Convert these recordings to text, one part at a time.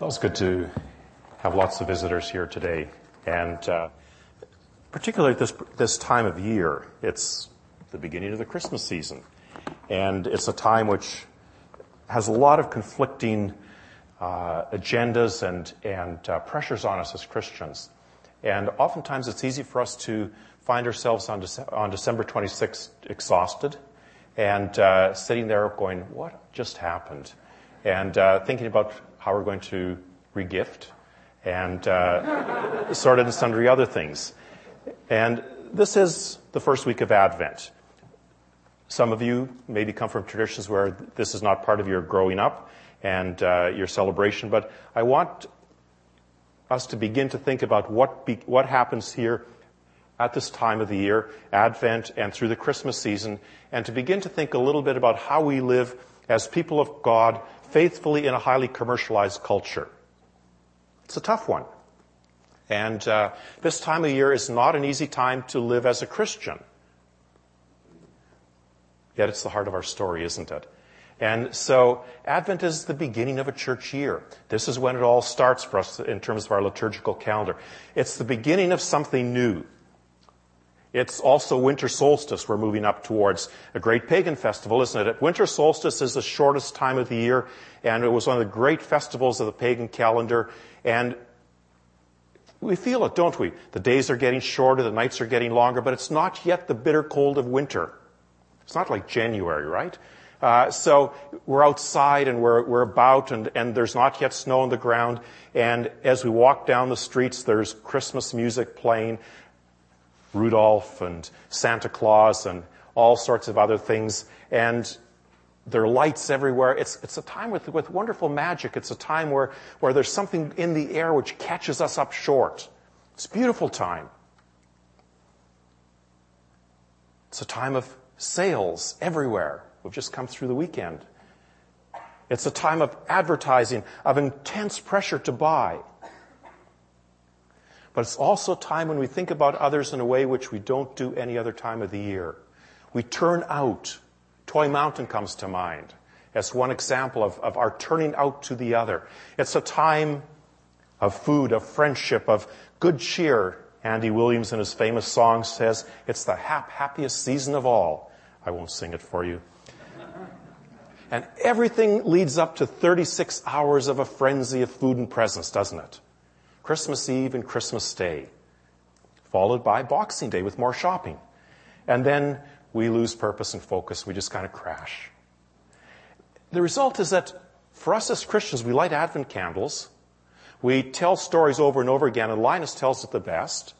Well, it's good to have lots of visitors here today, and uh, particularly at this this time of year. It's the beginning of the Christmas season, and it's a time which has a lot of conflicting uh, agendas and and uh, pressures on us as Christians, and oftentimes it's easy for us to find ourselves on, Dece- on December 26th exhausted and uh, sitting there going, "What just happened?" and uh, thinking about how we're going to regift and uh, sorted and sundry other things. And this is the first week of Advent. Some of you maybe come from traditions where this is not part of your growing up and uh, your celebration, but I want us to begin to think about what, be, what happens here at this time of the year, Advent, and through the Christmas season, and to begin to think a little bit about how we live as people of God faithfully in a highly commercialized culture. It's a tough one. And uh, this time of year is not an easy time to live as a Christian. Yet it's the heart of our story, isn't it? And so Advent is the beginning of a church year. This is when it all starts for us in terms of our liturgical calendar. It's the beginning of something new. It's also winter solstice we're moving up towards. A great pagan festival, isn't it? Winter solstice is the shortest time of the year, and it was one of the great festivals of the pagan calendar. And we feel it, don't we? The days are getting shorter, the nights are getting longer, but it's not yet the bitter cold of winter. It's not like January, right? Uh, so we're outside and we're, we're about and, and there's not yet snow on the ground. And as we walk down the streets, there's Christmas music playing. Rudolph and Santa Claus and all sorts of other things. And there are lights everywhere. It's, it's a time with, with wonderful magic. It's a time where, where there's something in the air which catches us up short. It's a beautiful time. It's a time of sales everywhere. We've just come through the weekend. It's a time of advertising, of intense pressure to buy. But it's also a time when we think about others in a way which we don't do any other time of the year. We turn out. Toy Mountain comes to mind as one example of, of our turning out to the other. It's a time of food, of friendship, of good cheer. Andy Williams in his famous song says, it's the hap- happiest season of all. I won't sing it for you. And everything leads up to 36 hours of a frenzy of food and presents, doesn't it? Christmas Eve and Christmas Day, followed by Boxing Day with more shopping. And then we lose purpose and focus. We just kind of crash. The result is that for us as Christians, we light Advent candles. We tell stories over and over again, and Linus tells it the best.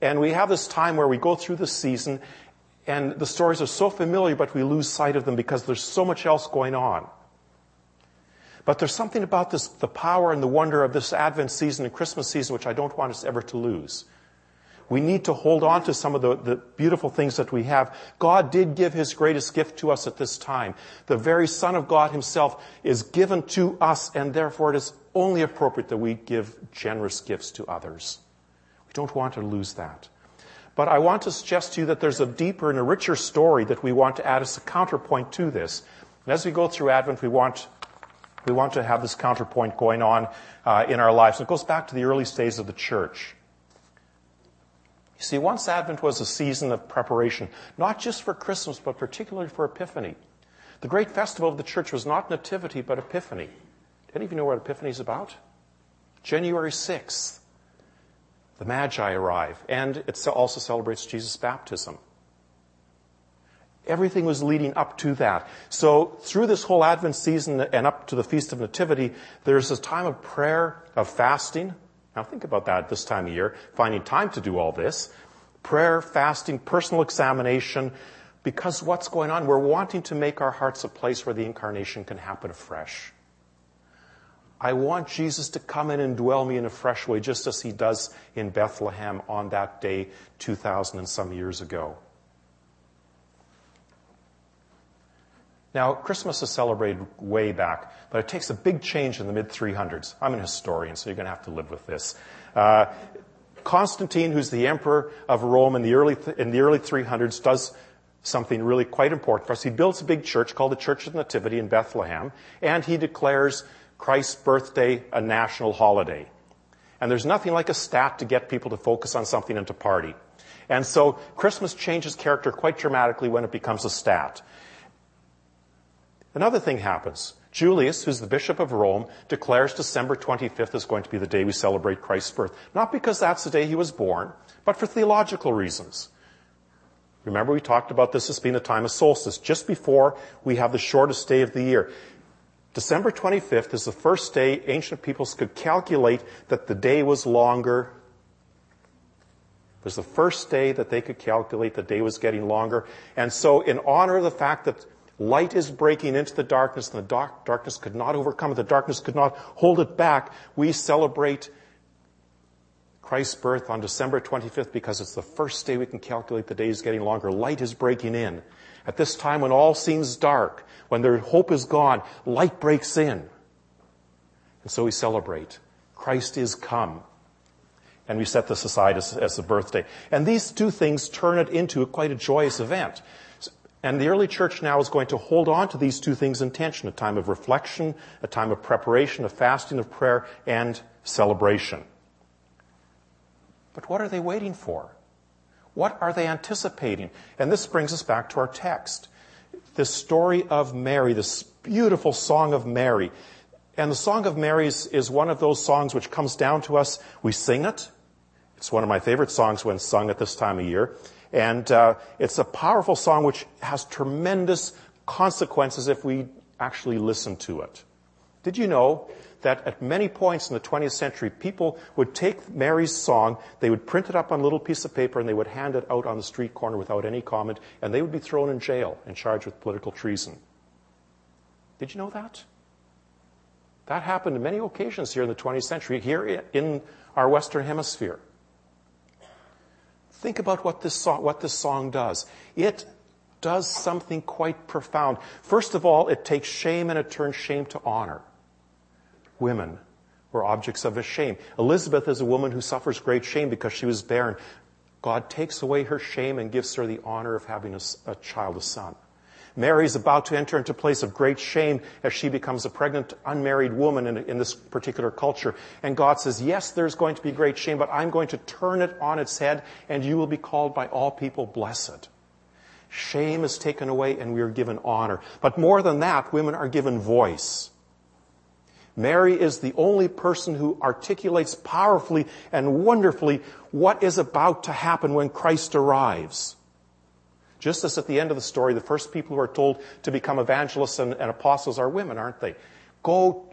And we have this time where we go through the season, and the stories are so familiar, but we lose sight of them because there's so much else going on. But there's something about this, the power and the wonder of this Advent season and Christmas season, which I don't want us ever to lose. We need to hold on to some of the, the, beautiful things that we have. God did give His greatest gift to us at this time. The very Son of God Himself is given to us, and therefore it is only appropriate that we give generous gifts to others. We don't want to lose that. But I want to suggest to you that there's a deeper and a richer story that we want to add as a counterpoint to this. And as we go through Advent, we want we want to have this counterpoint going on uh, in our lives. And it goes back to the early stages of the church. You see, once Advent was a season of preparation, not just for Christmas, but particularly for Epiphany. The great festival of the church was not Nativity, but Epiphany. Any of you know what Epiphany is about? January 6th. The Magi arrive, and it also celebrates Jesus' baptism. Everything was leading up to that. So through this whole Advent season and up to the Feast of Nativity, there's a time of prayer, of fasting. Now think about that this time of year, finding time to do all this. Prayer, fasting, personal examination, because what's going on? We're wanting to make our hearts a place where the incarnation can happen afresh. I want Jesus to come in and dwell me in a fresh way, just as he does in Bethlehem on that day 2,000 and some years ago. Now, Christmas is celebrated way back, but it takes a big change in the mid 300s. I'm an historian, so you're going to have to live with this. Uh, Constantine, who's the emperor of Rome in the early th- in the early 300s, does something really quite important for us. He builds a big church called the Church of the Nativity in Bethlehem, and he declares Christ's birthday a national holiday. And there's nothing like a stat to get people to focus on something and to party. And so Christmas changes character quite dramatically when it becomes a stat. Another thing happens. Julius, who's the Bishop of Rome, declares December 25th is going to be the day we celebrate Christ's birth. Not because that's the day he was born, but for theological reasons. Remember we talked about this as being the time of solstice, just before we have the shortest day of the year. December 25th is the first day ancient peoples could calculate that the day was longer. It was the first day that they could calculate the day was getting longer. And so in honor of the fact that light is breaking into the darkness and the dark, darkness could not overcome it, the darkness could not hold it back, we celebrate Christ's birth on December 25th because it's the first day we can calculate the days getting longer. Light is breaking in. At this time when all seems dark, when their hope is gone, light breaks in. And so we celebrate. Christ is come. And we set this aside as, as the birthday. And these two things turn it into quite a joyous event. And the early church now is going to hold on to these two things in tension, a time of reflection, a time of preparation, of fasting, of prayer, and celebration. But what are they waiting for? What are they anticipating? And this brings us back to our text. This story of Mary, this beautiful song of Mary. And the Song of Mary is, is, one of those songs which comes down to us. We sing it. It's one of my favorite songs when sung at this time of year. And uh, it's a powerful song which has tremendous consequences if we actually listen to it. Did you know that at many points in the 20th century, people would take Mary's song, they would print it up on a little piece of paper, and they would hand it out on the street corner without any comment, and they would be thrown in jail and charged with political treason. Did you know that? That happened on many occasions here in the 20th century, here in our Western Hemisphere. Think about what this song, what this song does. It does something quite profound. First of all, it takes shame and it turns shame to honor women were objects of shame. Elizabeth is a woman who suffers great shame because she was barren. God takes away her shame and gives her the honor of having a, a child, a son. Mary is about to enter into a place of great shame as she becomes a pregnant, unmarried woman in, in, this particular culture. And God says, yes, there's going to be great shame, but I'm going to turn it on its head and you will be called by all people blessed. Shame is taken away and we are given honor. But more than that, women are given voice. Mary is the only person who articulates powerfully and wonderfully what is about to happen when Christ arrives. Just as at the end of the story, the first people who are told to become evangelists and, and apostles are women, aren't they? Go,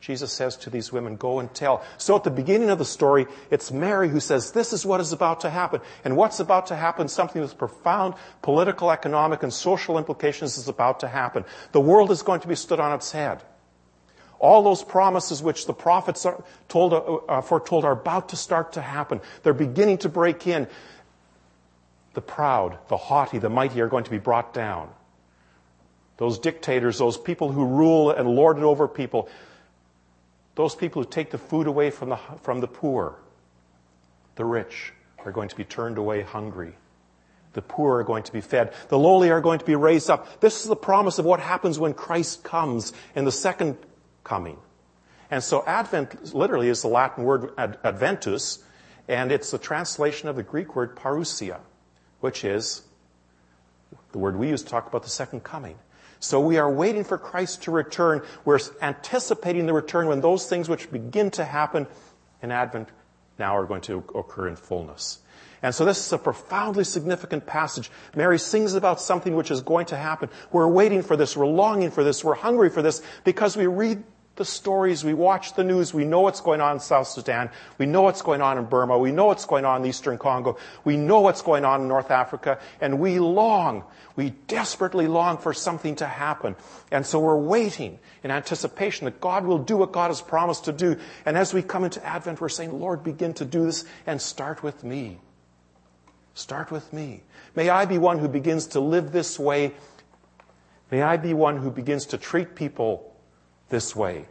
Jesus says to these women, go and tell. So at the beginning of the story, it's Mary who says, this is what is about to happen. And what's about to happen, something with profound political, economic, and social implications is about to happen. The world is going to be stood on its head. All those promises which the prophets are told, uh, uh, foretold are about to start to happen. They're beginning to break in. The proud, the haughty, the mighty are going to be brought down. Those dictators, those people who rule and lord it over people, those people who take the food away from the, from the poor, the rich, are going to be turned away hungry. The poor are going to be fed. The lowly are going to be raised up. This is the promise of what happens when Christ comes in the second coming. And so Advent literally is the Latin word ad- adventus, and it's the translation of the Greek word parousia, which is the word we use to talk about the second coming. So we are waiting for Christ to return. We're anticipating the return when those things which begin to happen in Advent now are going to occur in fullness. And so this is a profoundly significant passage. Mary sings about something which is going to happen. We're waiting for this. We're longing for this. We're hungry for this because we read the stories, we watch the news, we know what's going on in South Sudan, we know what's going on in Burma, we know what's going on in Eastern Congo, we know what's going on in North Africa, and we long, we desperately long for something to happen. And so we're waiting in anticipation that God will do what God has promised to do. And as we come into Advent, we're saying, Lord, begin to do this and start with me. Start with me. May I be one who begins to live this way. May I be one who begins to treat people this way.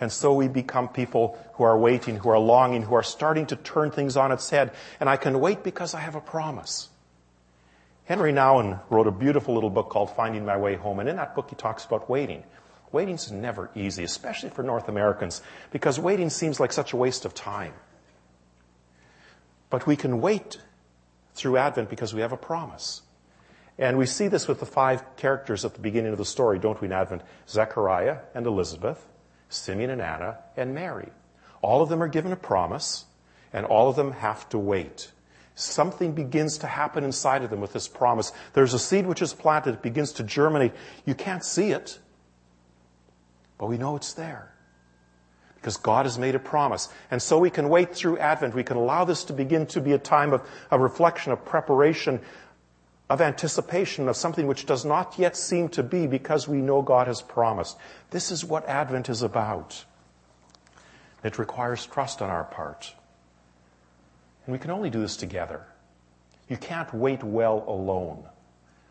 And so we become people who are waiting, who are longing, who are starting to turn things on its head. And I can wait because I have a promise. Henry Nouwen wrote a beautiful little book called Finding My Way Home. And in that book, he talks about waiting. Waiting's never easy, especially for North Americans, because waiting seems like such a waste of time. But we can wait through Advent because we have a promise. And we see this with the five characters at the beginning of the story, don't we, in Advent? Zechariah and Elizabeth, Simeon and Anna, and Mary. All of them are given a promise, and all of them have to wait. Something begins to happen inside of them with this promise. There's a seed which is planted, it begins to germinate. You can't see it, but we know it's there. Because God has made a promise. And so we can wait through Advent. We can allow this to begin to be a time of, of reflection, of preparation, of anticipation of something which does not yet seem to be because we know God has promised. This is what Advent is about. It requires trust on our part. And we can only do this together. You can't wait well alone.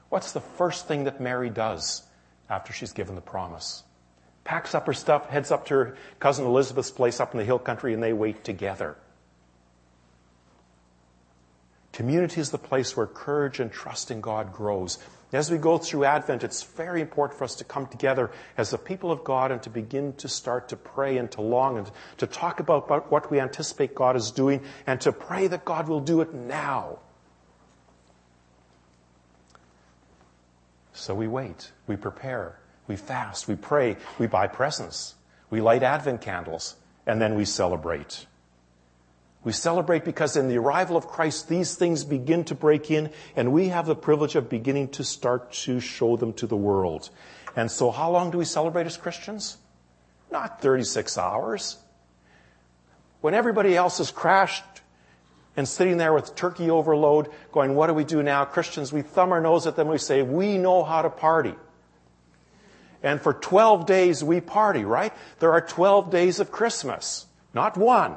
What's the first thing that Mary does after she's given the promise? Packs up her stuff, heads up to her cousin Elizabeth's place up in the hill country, and they wait together. Community is the place where courage and trust in God grows. As we go through Advent, it's very important for us to come together as the people of God and to begin to start to pray and to long and to talk about what we anticipate God is doing and to pray that God will do it now. So we wait, we prepare, we fast, we pray, we buy presents, we light Advent candles, and then we celebrate. We celebrate because in the arrival of Christ, these things begin to break in, and we have the privilege of beginning to start to show them to the world. And so, how long do we celebrate as Christians? Not 36 hours. When everybody else has crashed and sitting there with turkey overload, going, What do we do now? Christians, we thumb our nose at them, we say, We know how to party. And for 12 days we party, right? There are 12 days of Christmas, not one.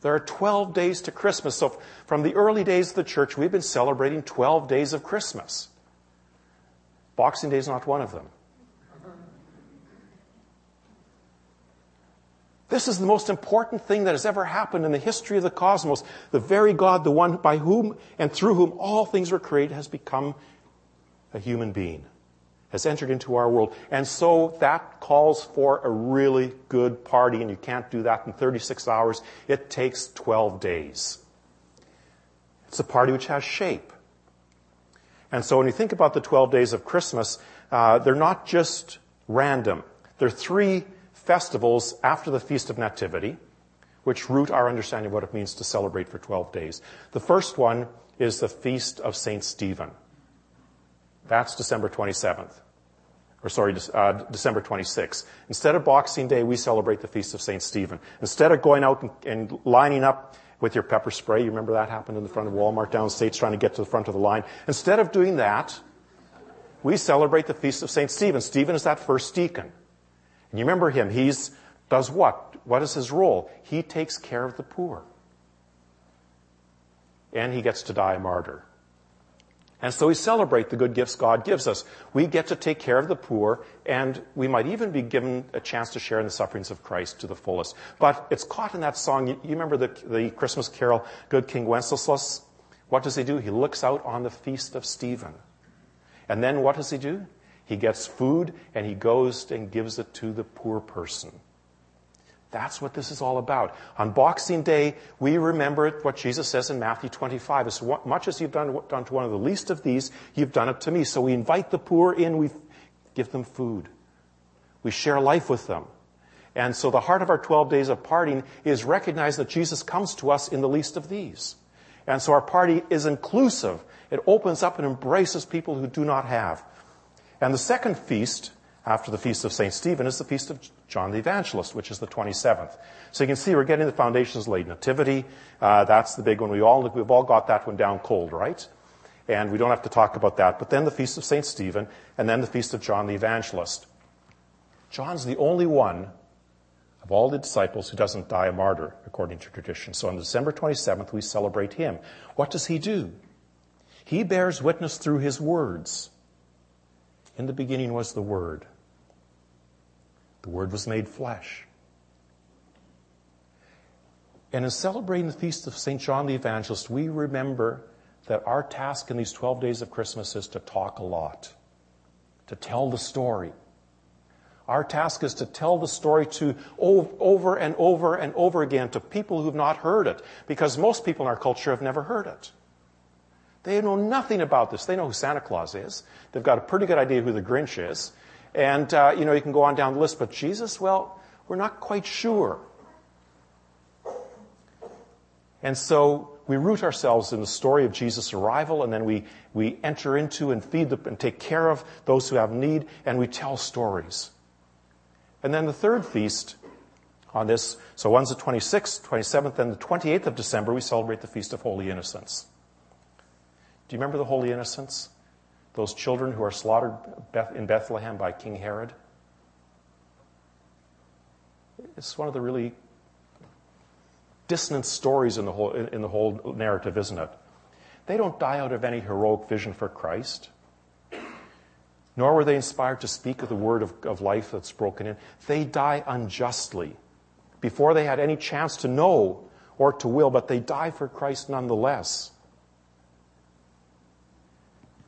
There are 12 days to Christmas. So from the early days of the church, we've been celebrating 12 days of Christmas. Boxing Day is not one of them. This is the most important thing that has ever happened in the history of the cosmos. The very God, the one by whom and through whom all things were created, has become a human being has entered into our world. And so that calls for a really good party, and you can't do that in 36 hours. It takes 12 days. It's a party which has shape. And so when you think about the 12 days of Christmas, uh, they're not just random. There are three festivals after the Feast of Nativity, which root our understanding of what it means to celebrate for 12 days. The first one is the Feast of St. Stephen. That's December 27th. Or sorry, uh, December 26th. Instead of Boxing Day, we celebrate the Feast of St. Stephen. Instead of going out and, and lining up with your pepper spray, you remember that happened in the front of Walmart downstate trying to get to the front of the line. Instead of doing that, we celebrate the Feast of St. Stephen. Stephen is that first deacon. And you remember him. He's, does what? What is his role? He takes care of the poor. And he gets to die a martyr. And so we celebrate the good gifts God gives us. We get to take care of the poor, and we might even be given a chance to share in the sufferings of Christ to the fullest. But it's caught in that song. You, remember the, the Christmas carol, Good King Wenceslas? What does he do? He looks out on the feast of Stephen. And then what does he do? He gets food and he goes and gives it to the poor person. That's what this is all about. On Boxing Day, we remember what Jesus says in Matthew 25. As much as you've done, done to one of the least of these, you've done it to me. So we invite the poor in, we give them food. We share life with them. And so the heart of our 12 days of partying is recognize that Jesus comes to us in the least of these. And so our party is inclusive. It opens up and embraces people who do not have. And the second feast after the feast of St. Stephen is the feast of John the Evangelist, which is the 27th. So you can see we're getting the foundations laid. Nativity, uh, that's the big one. We all, we've all got that one down cold, right? And we don't have to talk about that. But then the feast of St. Stephen, and then the feast of John the Evangelist. John's the only one of all the disciples who doesn't die a martyr, according to tradition. So on December 27th, we celebrate him. What does he do? He bears witness through his words. In the beginning was the Word. The Word was made flesh. And in celebrating the feast of St. John the Evangelist, we remember that our task in these 12 days of Christmas is to talk a lot, to tell the story. Our task is to tell the story to over and over and over again to people who've not heard it, because most people in our culture have never heard it. They know nothing about this. They know who Santa Claus is. They've got a pretty good idea who the Grinch is. And, uh, you know, you can go on down the list, but Jesus, well, we're not quite sure. And so we root ourselves in the story of Jesus' arrival, and then we, we enter into and feed the, and take care of those who have need, and we tell stories. And then the third feast on this, so one's the 26th, 27th, and the 28th of December, we celebrate the Feast of Holy Innocents. Do you remember the Holy Innocents? Those children who are slaughtered in Bethlehem by King Herod? It's one of the really dissonant stories in the whole, in the whole narrative, isn't it? They don't die out of any heroic vision for Christ, nor were they inspired to speak of the word of, of life that's broken in. They die unjustly before they had any chance to know or to will, but they die for Christ nonetheless.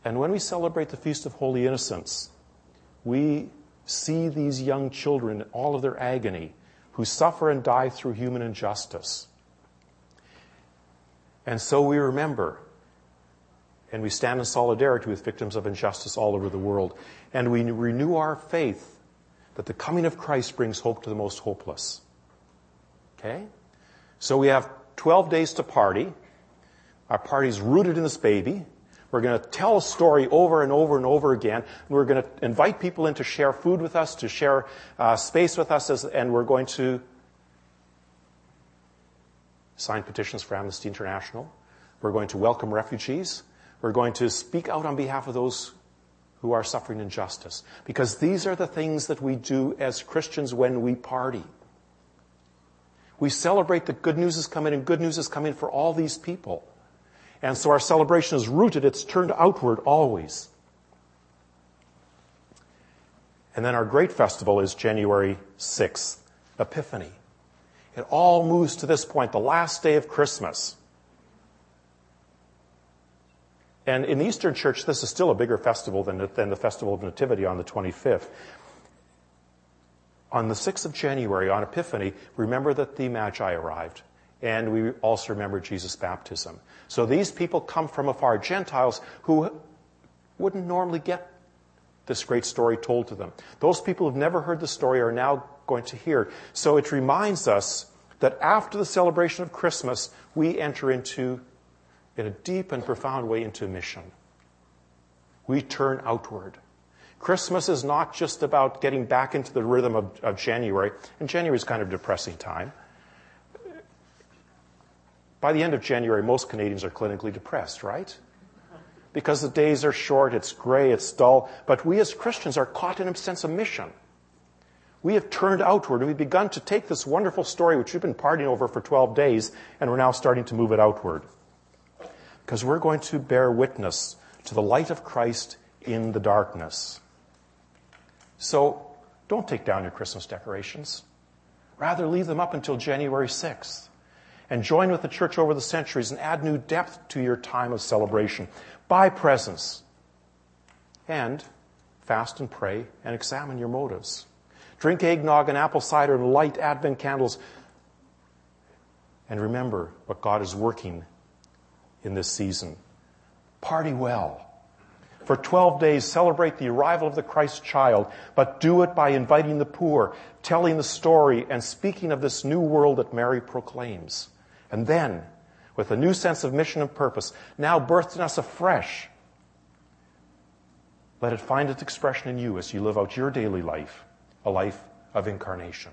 And when we celebrate the Feast of Holy Innocents, we see these young children in all of their agony who suffer and die through human injustice. And so we remember and we stand in solidarity with victims of injustice all over the world. And we renew our faith that the coming of Christ brings hope to the most hopeless. Okay? So we have 12 days to party. Our party's rooted in this baby. We're going to tell a story over and over and over again. And We're going to invite people in to share food with us, to share uh, space with us, as, and we're going to sign petitions for Amnesty International. We're going to welcome refugees. We're going to speak out on behalf of those who are suffering injustice. Because these are the things that we do as Christians when we party. We celebrate that good news is coming and good news is coming for all these people. And so our celebration is rooted, it's turned outward always. And then our great festival is January 6th, Epiphany. It all moves to this point, the last day of Christmas. And in the Eastern Church, this is still a bigger festival than, than the Festival of Nativity on the 25th. On the 6th of January, on Epiphany, remember that the Magi arrived and we also remember Jesus' baptism. So these people come from afar, Gentiles who wouldn't normally get this great story told to them. Those people who've never heard the story are now going to hear. So it reminds us that after the celebration of Christmas, we enter into, in a deep and profound way, into mission. We turn outward. Christmas is not just about getting back into the rhythm of, of January, and January is kind of a depressing time. By the end of January, most Canadians are clinically depressed, right? Because the days are short, it's gray, it's dull, but we as Christians are caught in a sense of mission. We have turned outward and we've begun to take this wonderful story, which we've been partying over for 12 days, and we're now starting to move it outward. Because we're going to bear witness to the light of Christ in the darkness. So, don't take down your Christmas decorations. Rather, leave them up until January 6th and join with the church over the centuries and add new depth to your time of celebration. Buy presents and fast and pray and examine your motives. Drink eggnog and apple cider and light Advent candles. And remember what God is working in this season. Party well. For 12 days, celebrate the arrival of the Christ child, but do it by inviting the poor, telling the story, and speaking of this new world that Mary proclaims. And then, with a new sense of mission and purpose, now birthed in us afresh, let it find its expression in you as you live out your daily life, a life of incarnation.